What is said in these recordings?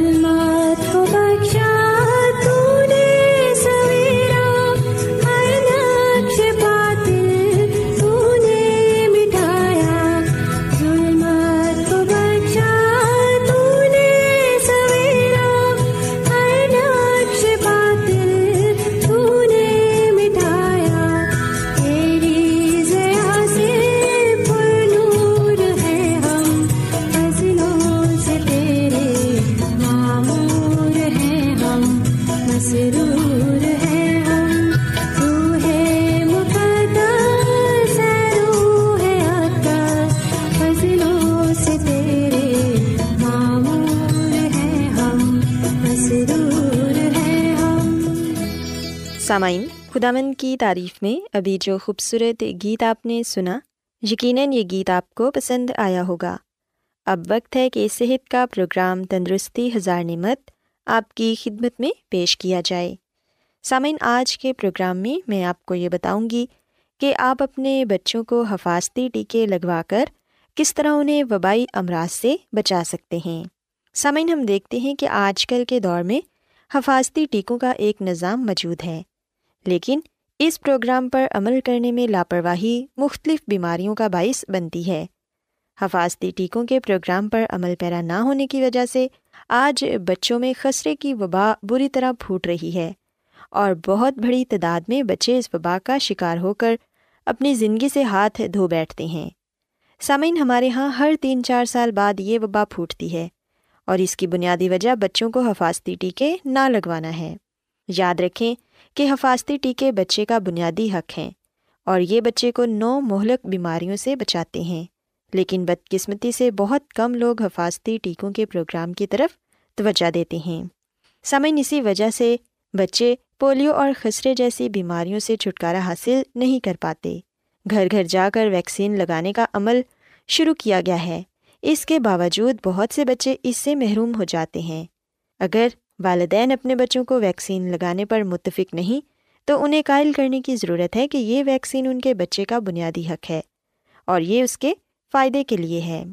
سامعین خدامن کی تعریف میں ابھی جو خوبصورت گیت آپ نے سنا، یقیناً یہ گیت آپ کو پسند آیا ہوگا۔ اب وقت ہے کہ صحت کا پروگرام تندرستی ہزار نعمت آپ کی خدمت میں پیش کیا جائے۔ سامعین، آج کے پروگرام میں میں آپ کو یہ بتاؤں گی کہ آپ اپنے بچوں کو حفاظتی ٹیکے لگوا کر کس طرح انہیں وبائی امراض سے بچا سکتے ہیں۔ سامعین، ہم دیکھتے ہیں کہ آج کل کے دور میں حفاظتی ٹیکوں کا ایک نظام موجود ہے۔ لیکن اس پروگرام پر عمل کرنے میں لاپرواہی مختلف بیماریوں کا باعث بنتی ہے۔ حفاظتی ٹیکوں کے پروگرام پر عمل پیرا نہ ہونے کی وجہ سے آج بچوں میں خسرے کی وبا بری طرح پھوٹ رہی ہے اور بہت بڑی تعداد میں بچے اس وبا کا شکار ہو کر اپنی زندگی سے ہاتھ دھو بیٹھتے ہیں۔ سامعین، ہمارے یہاں ہر تین چار سال بعد یہ وبا پھوٹتی ہے اور اس کی بنیادی وجہ بچوں کو حفاظتی ٹیکے نہ لگوانا ہے۔ یاد رکھیں کہ حفاظتی ٹیکے بچے کا بنیادی حق ہیں اور یہ بچے کو نو مہلک بیماریوں سے بچاتے ہیں۔ لیکن بدقسمتی سے بہت کم لوگ حفاظتی ٹیکوں کے پروگرام کی طرف توجہ دیتے ہیں۔ سمعن اسی وجہ سے بچے پولیو اور خسرے جیسی بیماریوں سے چھٹکارا حاصل نہیں کر پاتے۔ گھر گھر جا کر ویکسین لگانے کا عمل شروع کیا گیا ہے۔ اس کے باوجود بہت سے بچے اس سے محروم ہو جاتے ہیں۔ اگر والدین اپنے بچوں کو ویکسین لگانے پر متفق نہیں، تو انہیں قائل کرنے کی ضرورت ہے کہ یہ ویکسین ان کے بچے کا بنیادی حق ہے، اور یہ اس کے فائدے کے لیے ہے۔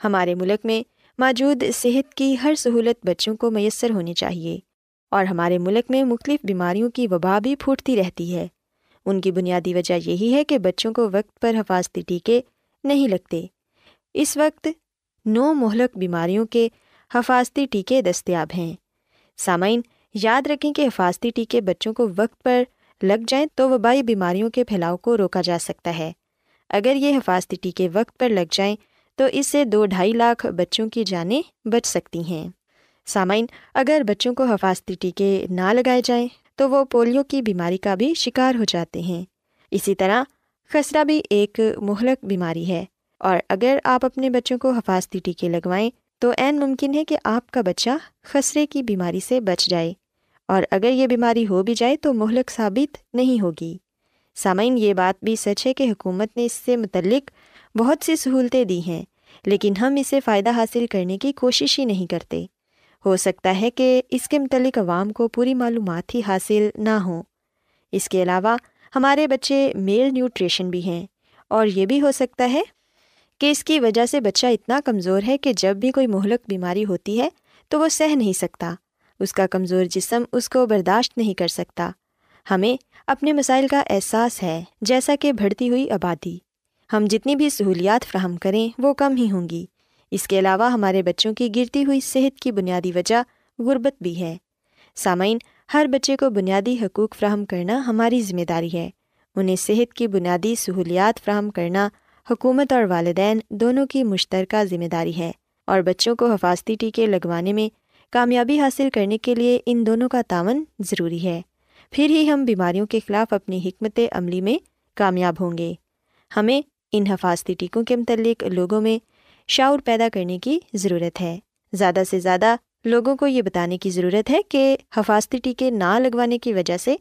ہمارے ملک میں موجود صحت کی ہر سہولت بچوں کو میسر ہونی چاہیے، اور ہمارے ملک میں مختلف بیماریوں کی وبا بھی پھوٹتی رہتی ہے۔ ان کی بنیادی وجہ یہی ہے کہ بچوں کو وقت پر حفاظتی ٹیکے نہیں لگتے۔ اس وقت نو مہلک بیماریوں کے حفاظتی ٹیکے دستیاب ہیں۔ سامعین، یاد رکھیں کہ حفاظتی ٹیکے بچوں کو وقت پر لگ جائیں تو وبائی بیماریوں کے پھیلاؤ کو روکا جا سکتا ہے۔ اگر یہ حفاظتی ٹیکے وقت پر لگ جائیں تو اس سے دو ڈھائی لاکھ بچوں کی جانیں بچ سکتی ہیں۔ سامعین، اگر بچوں کو حفاظتی ٹیکے نہ لگائے جائیں تو وہ پولیو کی بیماری کا بھی شکار ہو جاتے ہیں۔ اسی طرح، خسرہ بھی ایک مہلک بیماری ہے اور اگر آپ اپنے بچوں کو حفاظتی ٹیکے لگوائیں تو عین ممکن ہے کہ آپ کا بچہ خسرے کی بیماری سے بچ جائے اور اگر یہ بیماری ہو بھی جائے تو مہلک ثابت نہیں ہوگی۔ سامعین، یہ بات بھی سچ ہے کہ حکومت نے اس سے متعلق بہت سی سہولتیں دی ہیں، لیکن ہم اسے فائدہ حاصل کرنے کی کوشش ہی نہیں کرتے۔ ہو سکتا ہے کہ اس کے متعلق عوام کو پوری معلومات ہی حاصل نہ ہوں۔ اس کے علاوہ ہمارے بچے میل نیوٹریشن بھی ہیں اور یہ بھی ہو سکتا ہے کہ اس کی وجہ سے بچہ اتنا کمزور ہے کہ جب بھی کوئی مہلک بیماری ہوتی ہے تو وہ سہ نہیں سکتا۔ اس کا کمزور جسم اس کو برداشت نہیں کر سکتا۔ ہمیں اپنے مسائل کا احساس ہے، جیسا کہ بڑھتی ہوئی آبادی۔ ہم جتنی بھی سہولیات فراہم کریں، وہ کم ہی ہوں گی۔ اس کے علاوہ ہمارے بچوں کی گرتی ہوئی صحت کی بنیادی وجہ غربت بھی ہے۔ سامعین، ہر بچے کو بنیادی حقوق فراہم کرنا ہماری ذمہ داری ہے۔ انہیں صحت کی بنیادی سہولیات فراہم کرنا حکومت اور والدین دونوں کی مشترکہ ذمہ داری ہے اور بچوں کو حفاظتی ٹیکے لگوانے میں کامیابی حاصل کرنے کے لیے ان دونوں کا تعاون ضروری ہے۔ پھر ہی ہم بیماریوں کے خلاف اپنی حکمت عملی میں کامیاب ہوں گے۔ ہمیں ان حفاظتی ٹیکوں کے متعلق لوگوں میں شعور پیدا کرنے کی ضرورت ہے۔ زیادہ سے زیادہ لوگوں کو یہ بتانے کی ضرورت ہے کہ حفاظتی ٹیکے نہ لگوانے کی وجہ سے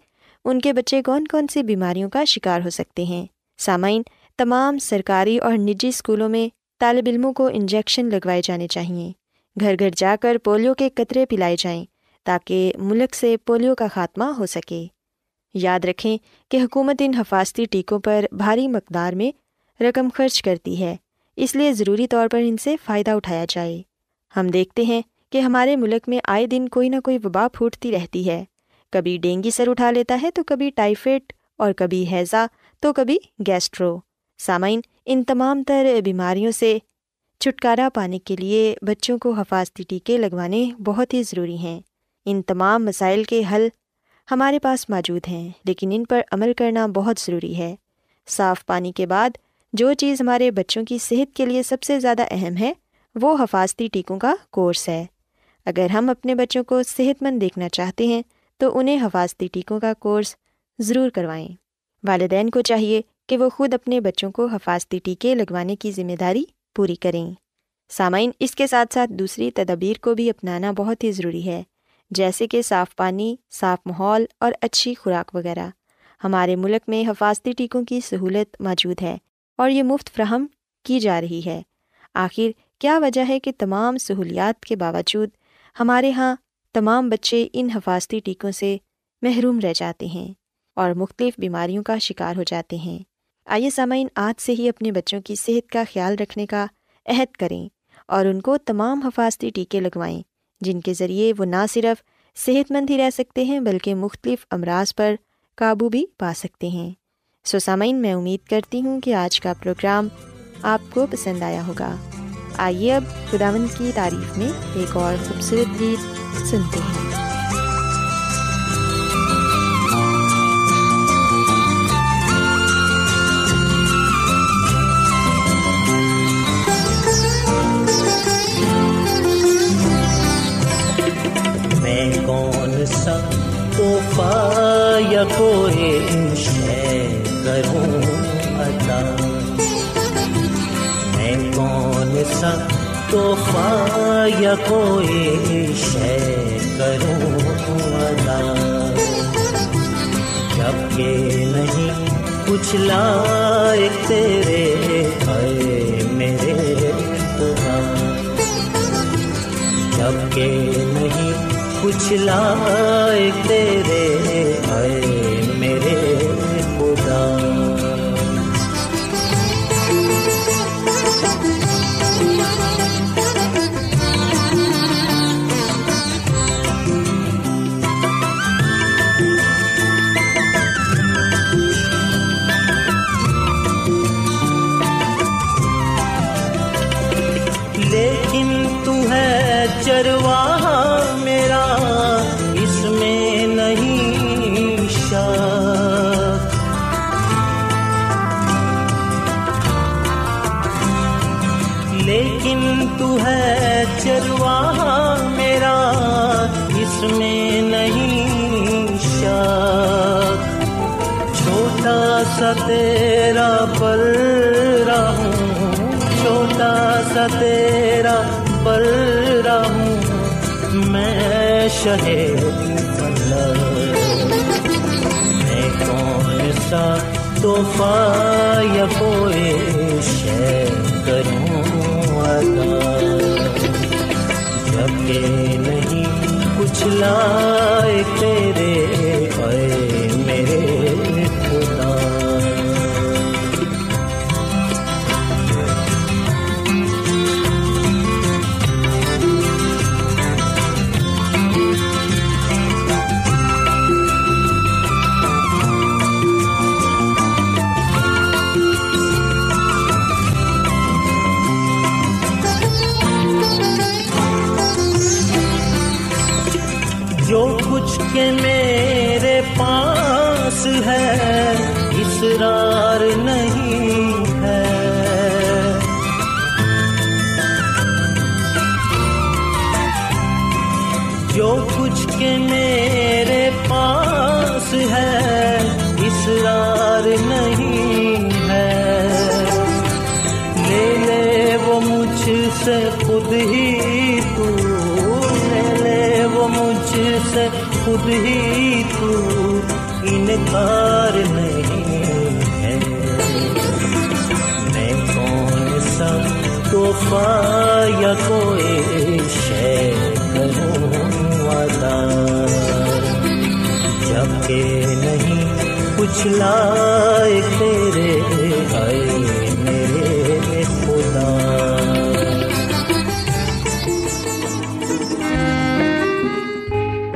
ان کے بچے کون کون سی بیماریوں کا شکار ہو سکتے ہیں۔ سامعین تمام سرکاری اور نجی اسکولوں میں طالب علموں کو انجیکشن لگوائے جانے چاہئیں گھر گھر جا کر پولیو کے قطرے پلائے جائیں تاکہ ملک سے پولیو کا خاتمہ ہو سکے۔ یاد رکھیں کہ حکومت ان حفاظتی ٹیکوں پر بھاری مقدار میں رقم خرچ کرتی ہے۔ اس لیے ضروری طور پر ان سے فائدہ اٹھایا جائے۔ ہم دیکھتے ہیں کہ ہمارے ملک میں آئے دن کوئی نہ کوئی وبا پھوٹتی رہتی ہے۔ کبھی ڈینگی سر اٹھا لیتا ہے تو کبھی ٹائیفائڈ اور کبھی ہیضا تو کبھی گیسٹرو۔ سامعین، ان تمام تر بیماریوں سے چھٹکارا پانے کے لیے بچوں کو حفاظتی ٹیکے لگوانے بہت ہی ضروری ہیں۔ ان تمام مسائل کے حل ہمارے پاس موجود ہیں، لیکن ان پر عمل کرنا بہت ضروری ہے۔ صاف پانی کے بعد جو چیز ہمارے بچوں کی صحت کے لیے سب سے زیادہ اہم ہے، وہ حفاظتی ٹیکوں کا کورس ہے۔ اگر ہم اپنے بچوں کو صحت مند دیکھنا چاہتے ہیں، تو انہیں حفاظتی ٹیکوں کا کورس ضرور کروائیں۔ والدین کو چاہیے کہ وہ خود اپنے بچوں کو حفاظتی ٹیکے لگوانے کی ذمہ داری پوری کریں۔ سامعین، اس کے ساتھ ساتھ دوسری تدابیر کو بھی اپنانا بہت ہی ضروری ہے، جیسے کہ صاف پانی، صاف ماحول اور اچھی خوراک وغیرہ۔ ہمارے ملک میں حفاظتی ٹیکوں کی سہولت موجود ہے اور یہ مفت فراہم کی جا رہی ہے۔ آخر، کیا وجہ ہے کہ تمام سہولیات کے باوجود ہمارے یہاں تمام بچے ان حفاظتی ٹیکوں سے محروم رہ جاتے ہیں اور مختلف بیماریوں کا شکار ہو جاتے ہیں؟ آئیے سامعین، آج سے ہی اپنے بچوں کی صحت کا خیال رکھنے کا عہد کریں اور ان کو تمام حفاظتی ٹیکے لگوائیں، جن کے ذریعے وہ نہ صرف صحت مند ہی رہ سکتے ہیں، بلکہ مختلف امراض پر قابو بھی پا سکتے ہیں۔ سو سامعین، میں امید کرتی ہوں کہ آج کا پروگرام آپ کو پسند آیا ہوگا۔ آئیے اب خداون کی تعریف میں ایک اور خوبصورت گیت سنتے ہیں۔ یا کوئی شے کروں ادا۔ جبکہ نہیں کچھ لائق تیرے اے میرے خدا جبکہ نہیں کچھ لائق تیرے اے سا تیرا پر رہوں، میں شہر میں کون سا توحفہ یا کوئی شے کروں؟ جبکہ نہیں کچھ لائق تیرے ہے اسرار نہیں تیرے اے میرے خدا۔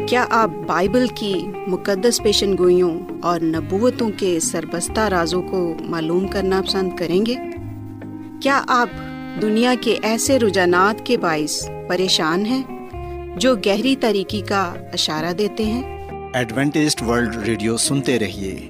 کیا آپ بائبل کی مقدس پیشن گوئیوں اور نبوتوں کے سربستہ رازوں کو معلوم کرنا پسند کریں گے؟ کیا آپ دنیا کے ایسے رجحانات کے باعث پریشان ہیں جو گہری طریقے کا اشارہ دیتے ہیں؟ ایڈوینٹسٹ ورلڈ ریڈیو سنتے رہیے۔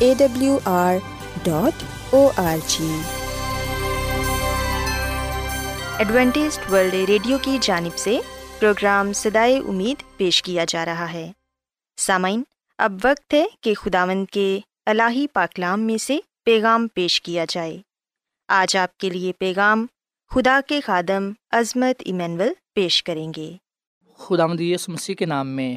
A W R dot O R G Adventist World Radio کی جانب سے پروگرام سدائے امید پیش کیا جا رہا ہے سامعین اب وقت ہے کہ خداوند کے الہی پاکلام میں سے پیغام پیش کیا جائے آج آپ کے لیے پیغام خدا کے خادم عظمت ایمینول پیش کریں گے خدا مدیس مسیح کے نام میں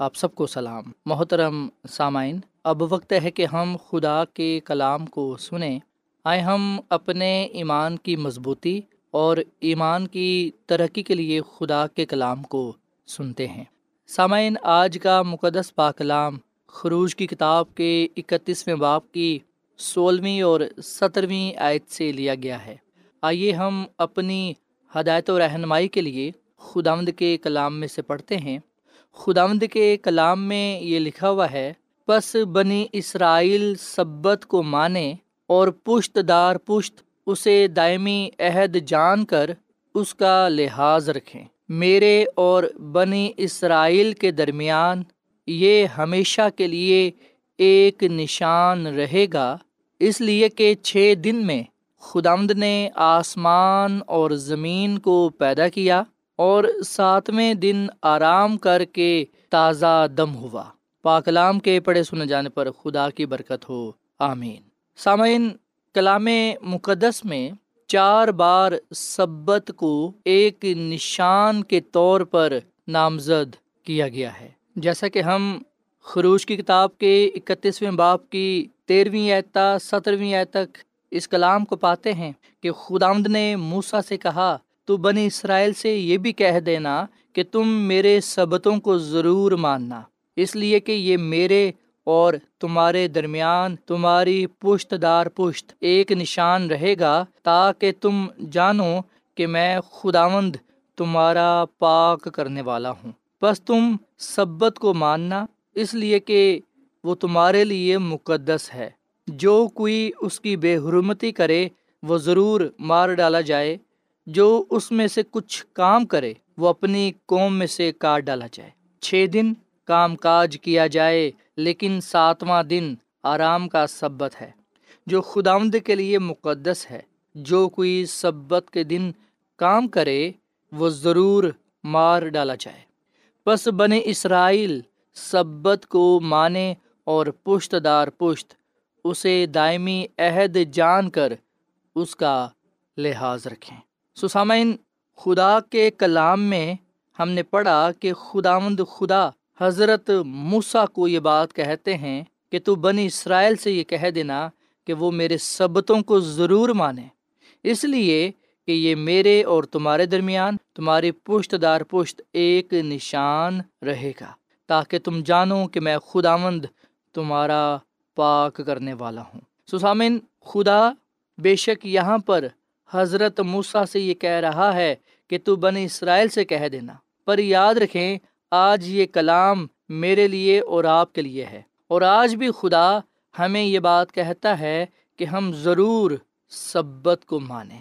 آپ سب کو سلام محترم سامعین اب وقت ہے کہ ہم خدا کے کلام کو سنیں۔ آئے ہم اپنے ایمان کی مضبوطی اور ایمان کی ترقی کے لیے خدا کے کلام کو سنتے ہیں۔ سامعین، آج کا مقدس پاکلام خروج کی کتاب کے اکتیسویں باپ کی سولہویں اور سترویں آیت سے لیا گیا ہے۔ آئیے ہم اپنی ہدایت و رہنمائی کے لیے خداوند کے کلام میں سے پڑھتے ہیں۔ خداوند کے کلام میں یہ لکھا ہوا ہے پس بنی اسرائیل سبت کو مانے اور پشت دار پشت اسے دائمی عہد جان کر اس کا لحاظ رکھیں۔ میرے اور بنی اسرائیل کے درمیان یہ ہمیشہ کے لیے ایک نشان رہے گا، اس لیے کہ چھ دن میں خدمد نے آسمان اور زمین کو پیدا کیا اور ساتویں دن آرام کر کے تازہ دم ہوا۔ پاکلام کے پڑھے سنے جانے پر خدا کی برکت ہو۔ آمین۔ سامعین، کلام مقدس میں چار بار سبت کو ایک نشان کے طور پر نامزد کیا گیا ہے۔ جیسا کہ ہم خروش کی کتاب کے اکتیسویں باپ کی تیرہویں اعتا سترویں آئے تک اس کلام کو پاتے ہیں کہ خدامد نے موسا سے کہا، تو بنی اسرائیل سے یہ بھی کہہ دینا کہ تم میرے سبتوں کو ضرور ماننا۔ اس لیے کہ یہ میرے اور تمہارے درمیان تمہاری پشت دار پشت ایک نشان رہے گا تاکہ تم جانو کہ میں خداوند تمہارا پاک کرنے والا ہوں۔ بس تم سبت کو ماننا، اس لیے کہ وہ تمہارے لیے مقدس ہے۔ جو کوئی اس کی بے حرمتی کرے، وہ ضرور مار ڈالا جائے۔ جو اس میں سے کچھ کام کرے، وہ اپنی قوم میں سے کاٹ ڈالا جائے۔ چھ دن کام کاج کیا جائے، لیکن ساتواں دن آرام کا سبت ہے، جو خداوند کے لیے مقدس ہے۔ جو کوئی سبت کے دن کام کرے، وہ ضرور مار ڈالا جائے۔ بس بنے اسرائیل سبت کو مانے اور پشت دار پشت، اسے دائمی عہد جان کر اس کا لحاظ رکھیں۔ سسامین خدا کے کلام میں ہم نے پڑھا کہ خداوند خدا حضرت موسا کو یہ بات کہتے ہیں کہ تو بنی اسرائیل سے یہ کہہ دینا کہ وہ میرے سبتوں کو ضرور مانے۔ اس لیے کہ یہ میرے اور تمہارے درمیان تمہاری پشت دار پشت ایک نشان رہے گا، تاکہ تم جانو کہ میں خدا مند تمہارا پاک کرنے والا ہوں۔ سسامن خدا بے شک یہاں پر حضرت موسا سے یہ کہہ رہا ہے کہ تو بنی اسرائیل سے کہہ دینا۔ پر یاد رکھیں آج یہ کلام میرے لیے اور آپ کے لیے ہے۔ اور آج بھی خدا ہمیں یہ بات کہتا ہے کہ ہم ضرور سبت کو مانیں۔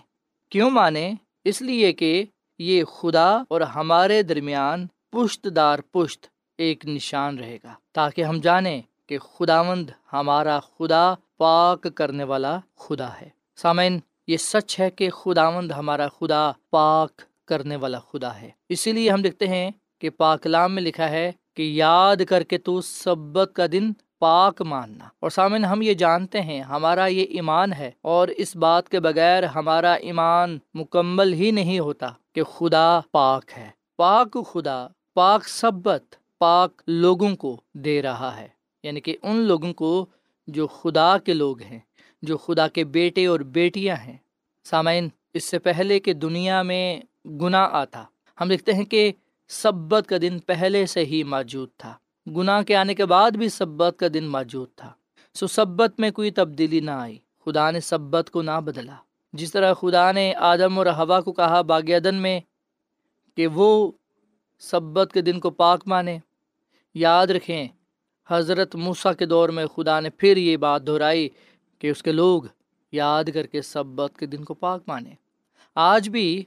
کیوں مانیں؟ اس لیے کہ یہ خدا اور ہمارے درمیان پشت دار پشت ایک نشان رہے گا۔ تاکہ ہم جانیں کہ خداوند ہمارا خدا پاک کرنے والا خدا ہے۔ سامعین، یہ سچ ہے کہ خدا مند ہمارا خدا پاک کرنے والا خدا ہے۔ اسی لیے ہم دیکھتے ہیں کہ پاکلام میں لکھا ہے کہ یاد کر کے تو سبت کا دن پاک ماننا۔ اور سامن ہم یہ جانتے ہیں، ہمارا یہ ایمان ہے، اور اس بات کے بغیر ہمارا ایمان مکمل ہی نہیں ہوتا کہ خدا پاک ہے۔ پاک خدا، پاک سبت، پاک لوگوں کو دے رہا ہے۔ یعنی کہ ان لوگوں کو جو خدا کے لوگ ہیں، جو خدا کے بیٹے اور بیٹیاں ہیں۔ سامعین، اس سے پہلے کہ دنیا میں گناہ آتا، ہم دیکھتے ہیں کہ سبت کا دن پہلے سے ہی موجود تھا۔ گناہ کے آنے کے بعد بھی سبت کا دن موجود تھا۔ سو سبت میں کوئی تبدیلی نہ آئی۔ خدا نے سبت کو نہ بدلا۔ جس طرح خدا نے آدم اور ہوا کو کہا باغ عدن میں کہ وہ سبت کے دن کو پاک مانے۔ یاد رکھیں، حضرت موسیٰ کے دور میں خدا نے پھر یہ بات دہرائی کہ اس کے لوگ یاد کر کے سبت کے دن کو پاک مانے۔ آج بھی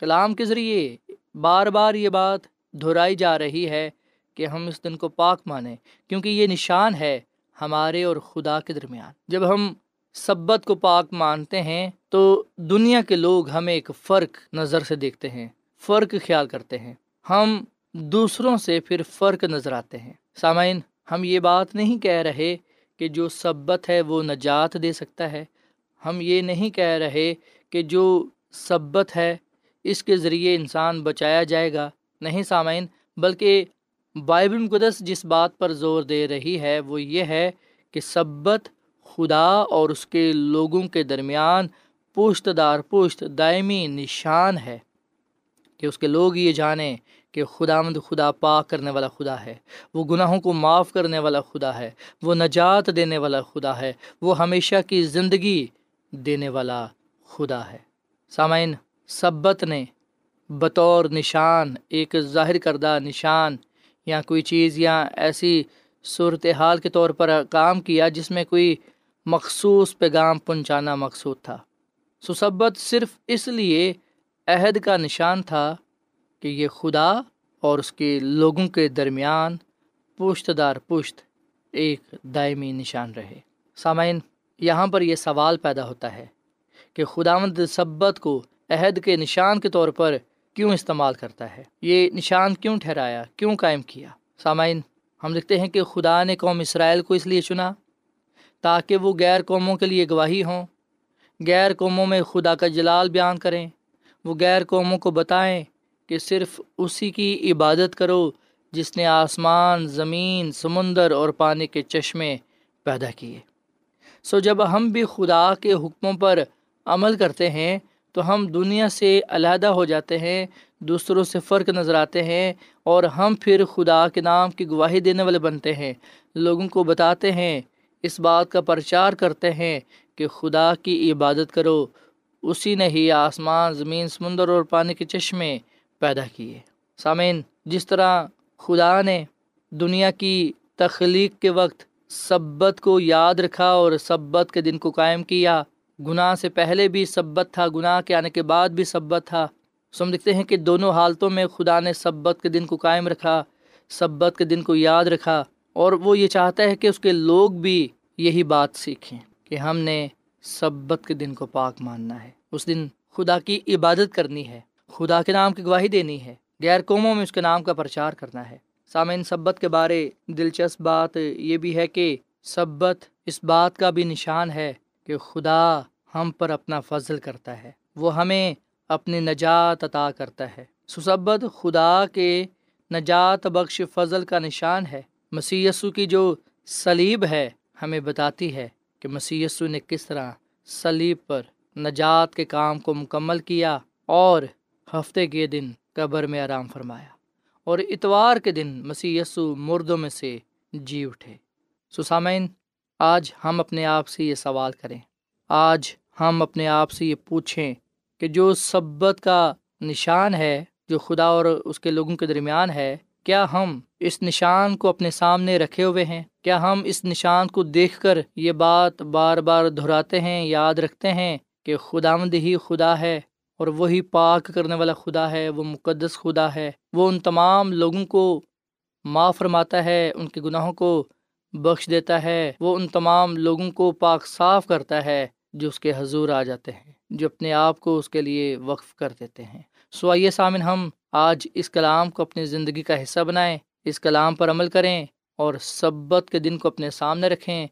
کلام کے ذریعے بار بار یہ بات دہرائی جا رہی ہے کہ ہم اس دن کو پاک مانیں، کیونکہ یہ نشان ہے ہمارے اور خدا کے درمیان۔ جب ہم سبت کو پاک مانتے ہیں، تو دنیا کے لوگ ہمیں ایک فرق نظر سے دیکھتے ہیں، فرق خیال کرتے ہیں۔ ہم دوسروں سے پھر فرق نظر آتے ہیں۔ سامعین، ہم یہ بات نہیں کہہ رہے کہ جو سبت ہے وہ نجات دے سکتا ہے۔ ہم یہ نہیں کہہ رہے کہ جو سبت ہے اس کے ذریعے انسان بچایا جائے گا۔ نہیں سامعین، بلکہ بائبل مقدس جس بات پر زور دے رہی ہے، وہ یہ ہے کہ سبت خدا اور اس کے لوگوں کے درمیان پشت دار پشت دائمی نشان ہے کہ اس کے لوگ یہ جانیں کہ خدا مند خدا پاک کرنے والا خدا ہے، وہ گناہوں کو معاف کرنے والا خدا ہے، وہ نجات دینے والا خدا ہے، وہ ہمیشہ کی زندگی دینے والا خدا ہے۔ سامعین سبت نے بطور نشان، ایک ظاہر کردہ نشان یا کوئی چیز یا ایسی صورت حال کے طور پر کام کیا جس میں کوئی مخصوص پیغام پہنچانا مقصود تھا۔ سسبت صرف اس لیے عہد کا نشان تھا کہ یہ خدا اور اس کے لوگوں کے درمیان پشت دار پشت ایک دائمی نشان رہے۔ سامعین، یہاں پر یہ سوال پیدا ہوتا ہے کہ خدا مند سبت کو عہد کے نشان کے طور پر کیوں استعمال کرتا ہے؟ یہ نشان کیوں ٹھہرایا؟ کیوں قائم کیا؟ سامعین، ہم دیکھتے ہیں کہ خدا نے قوم اسرائیل کو اس لیے چنا تاکہ وہ غیر قوموں کے لیے گواہی ہوں۔ غیر قوموں میں خدا کا جلال بیان کریں۔ وہ غیر قوموں کو بتائیں کہ صرف اسی کی عبادت کرو جس نے آسمان، زمین، سمندر اور پانی کے چشمے پیدا کیے۔ سو جب ہم بھی خدا کے حکموں پر عمل کرتے ہیں تو ہم دنیا سے علیحدہ ہو جاتے ہیں، دوسروں سے فرق نظر آتے ہیں اور ہم پھر خدا کے نام کی گواہی دینے والے بنتے ہیں۔ لوگوں کو بتاتے ہیں، اس بات کا پرچار کرتے ہیں کہ خدا کی عبادت کرو۔ اسی نے ہی آسمان، زمین، سمندر اور پانی کے چشمے پیدا کیے۔ سامعین، جس طرح خدا نے دنیا کی تخلیق کے وقت سبت کو یاد رکھا اور سبت کے دن کو قائم کیا گناہ سے پہلے بھی سبت تھا، گناہ کے آنے کے بعد بھی سبت تھا۔ سم دکھتے ہیں کہ دونوں حالتوں میں خدا نے سبت کے دن کو قائم رکھا، سبت کے دن کو یاد رکھا۔ اور وہ یہ چاہتا ہے کہ اس کے لوگ بھی یہی بات سیکھیں کہ ہم نے سبت کے دن کو پاک ماننا ہے۔ اس دن خدا کی عبادت کرنی ہے، خدا کے نام کی گواہی دینی ہے، غیر قوموں میں اس کے نام کا پرچار کرنا ہے۔ سامعین، سبت کے بارے دلچسپ بات یہ بھی ہے کہ سبت اس بات کا بھی نشان ہے کہ خدا ہم پر اپنا فضل کرتا ہے۔ وہ ہمیں اپنی نجات عطا کرتا ہے۔ سسبت خدا کے نجات بخش فضل کا نشان ہے۔ مسی کی جو سلیب ہے ہمیں بتاتی ہے کہ مسی نے کس طرح سلیب پر نجات کے کام کو مکمل کیا اور ہفتے کے دن قبر میں آرام فرمایا۔ اور اتوار کے دن مسی مردوں میں سے جی اٹھے۔ سسامین آج ہم اپنے آپ سے یہ سوال کریں۔ آج ہم اپنے آپ سے یہ پوچھیں کہ جو سبت کا نشان ہے، جو خدا اور اس کے لوگوں کے درمیان ہے، کیا ہم اس نشان کو اپنے سامنے رکھے ہوئے ہیں؟ کیا ہم اس نشان کو دیکھ کر یہ بات بار بار دہراتے ہیں، یاد رکھتے ہیں کہ خدا مند ہی خدا ہے اور وہی پاک کرنے والا خدا ہے، وہ مقدس خدا ہے۔ وہ ان تمام لوگوں کو معاف فرماتا ہے، ان کے گناہوں کو بخش دیتا ہے، وہ ان تمام لوگوں کو پاک صاف کرتا ہے جو اس کے حضور آ جاتے ہیں، جو اپنے آپ کو اس کے لیے وقف کر دیتے ہیں۔ سو آئیے سامن ہم آج اس کلام کو اپنی زندگی کا حصہ بنائیں، اس کلام پر عمل کریں اور سبت کے دن کو اپنے سامنے رکھیں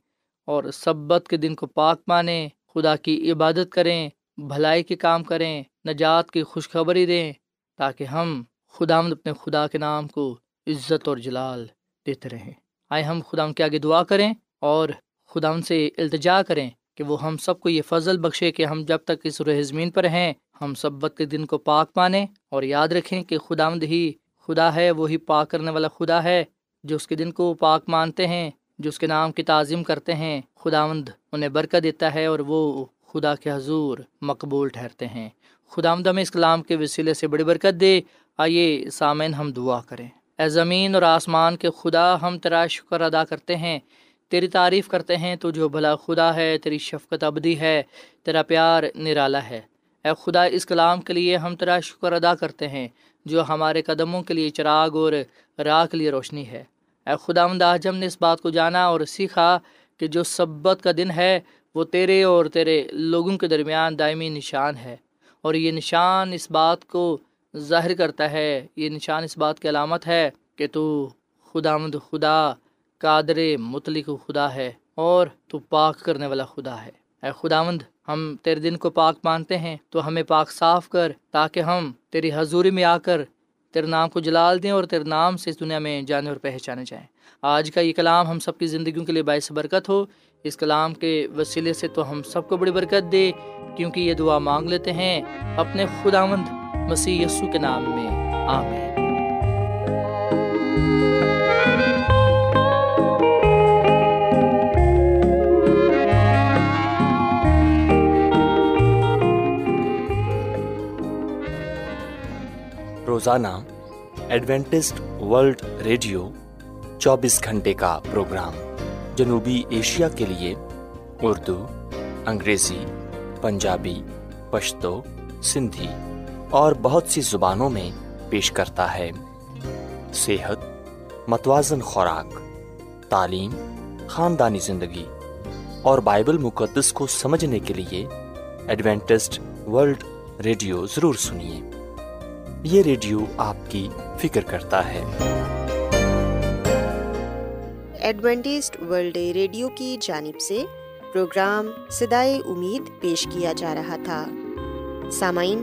اور سبت کے دن کو پاک مانیں، خدا کی عبادت کریں، بھلائی کے کام کریں، نجات کی خوشخبری دیں تاکہ ہم خدا مد اپنے خدا کے نام کو عزت اور جلال دیتے رہیں۔ آئے ہم خدا کے آگے دعا کریں اور خدا ان سے التجا کریں کہ وہ ہم سب کو یہ فضل بخشے کہ ہم جب تک اس روح زمین پر ہیں، ہم سبت کے دن کو پاک مانیں اور یاد رکھیں کہ خداوند ہی خدا ہے، وہی پاک کرنے والا خدا ہے، جو اس کے دن کو پاک مانتے ہیں، جو اس کے نام کی تعظیم کرتے ہیں۔ خداوند انہیں برکت دیتا ہے اور وہ خدا کے حضور مقبول ٹھہرتے ہیں۔ خدا آمد ہمیں اس کلام کے وسیلے سے بڑی برکت دے۔ آئیے سامعین ہم دعا کریں۔ اے زمین اور آسمان کے خدا ہم تیرا شکر ادا کرتے ہیں، تیری تعریف کرتے ہیں، تو جو بھلا خدا ہے، تیری شفقت ابدی ہے، تیرا پیار نرالا ہے۔ اے خدا، اس کلام کے لیے ہم تیرا شکر ادا کرتے ہیں، جو ہمارے قدموں کے لیے چراغ اور راہ کے لیے روشنی ہے۔ اے خدا آج ہم نے اس بات کو جانا اور سیکھا کہ جو سبت کا دن ہے، وہ تیرے اور تیرے لوگوں کے درمیان دائمی نشان ہے۔ اور یہ نشان اس بات کو ظاہر کرتا ہے، یہ نشان اس بات کی علامت ہے کہ تو خدا مد خدا، قادر مطلق خدا ہے اور تو پاک کرنے والا خدا ہے۔ اے خداوند، ہم تیرے دن کو پاک مانتے ہیں، تو ہمیں پاک صاف کر تاکہ ہم تیری حضوری میں آ کر تیرے نام کو جلال دیں اور تیرے نام سے اس دنیا میں جانے اور پہچانے جائیں۔ آج کا یہ کلام ہم سب کی زندگیوں کے لیے باعث برکت ہو۔ اس کلام کے وسیلے سے تو ہم سب کو بڑی برکت دے، کیونکہ یہ دعا مانگ لیتے ہیں اپنے خداوند مسیح یسو کے نام میں، آمین۔ روزانہ ایڈوینٹسٹ ورلڈ ریڈیو چوبیس گھنٹے کا پروگرام جنوبی ایشیا کے لیے اردو، انگریزی، پنجابی، پشتو، سندھی۔ اور بہت سی زبانوں میں پیش کرتا ہے۔ صحت، متوازن خوراک، تعلیم، خاندانی زندگی اور بائبل مقدس کو سمجھنے کے لیے ایڈوینٹسٹ ورلڈ ریڈیو ضرور سنیے۔ یہ ریڈیو آپ کی فکر کرتا ہے۔ ایڈوینٹسٹ ورلڈ ریڈیو کی جانب سے پروگرام سدائے امید پیش کیا جا رہا تھا۔ سامعین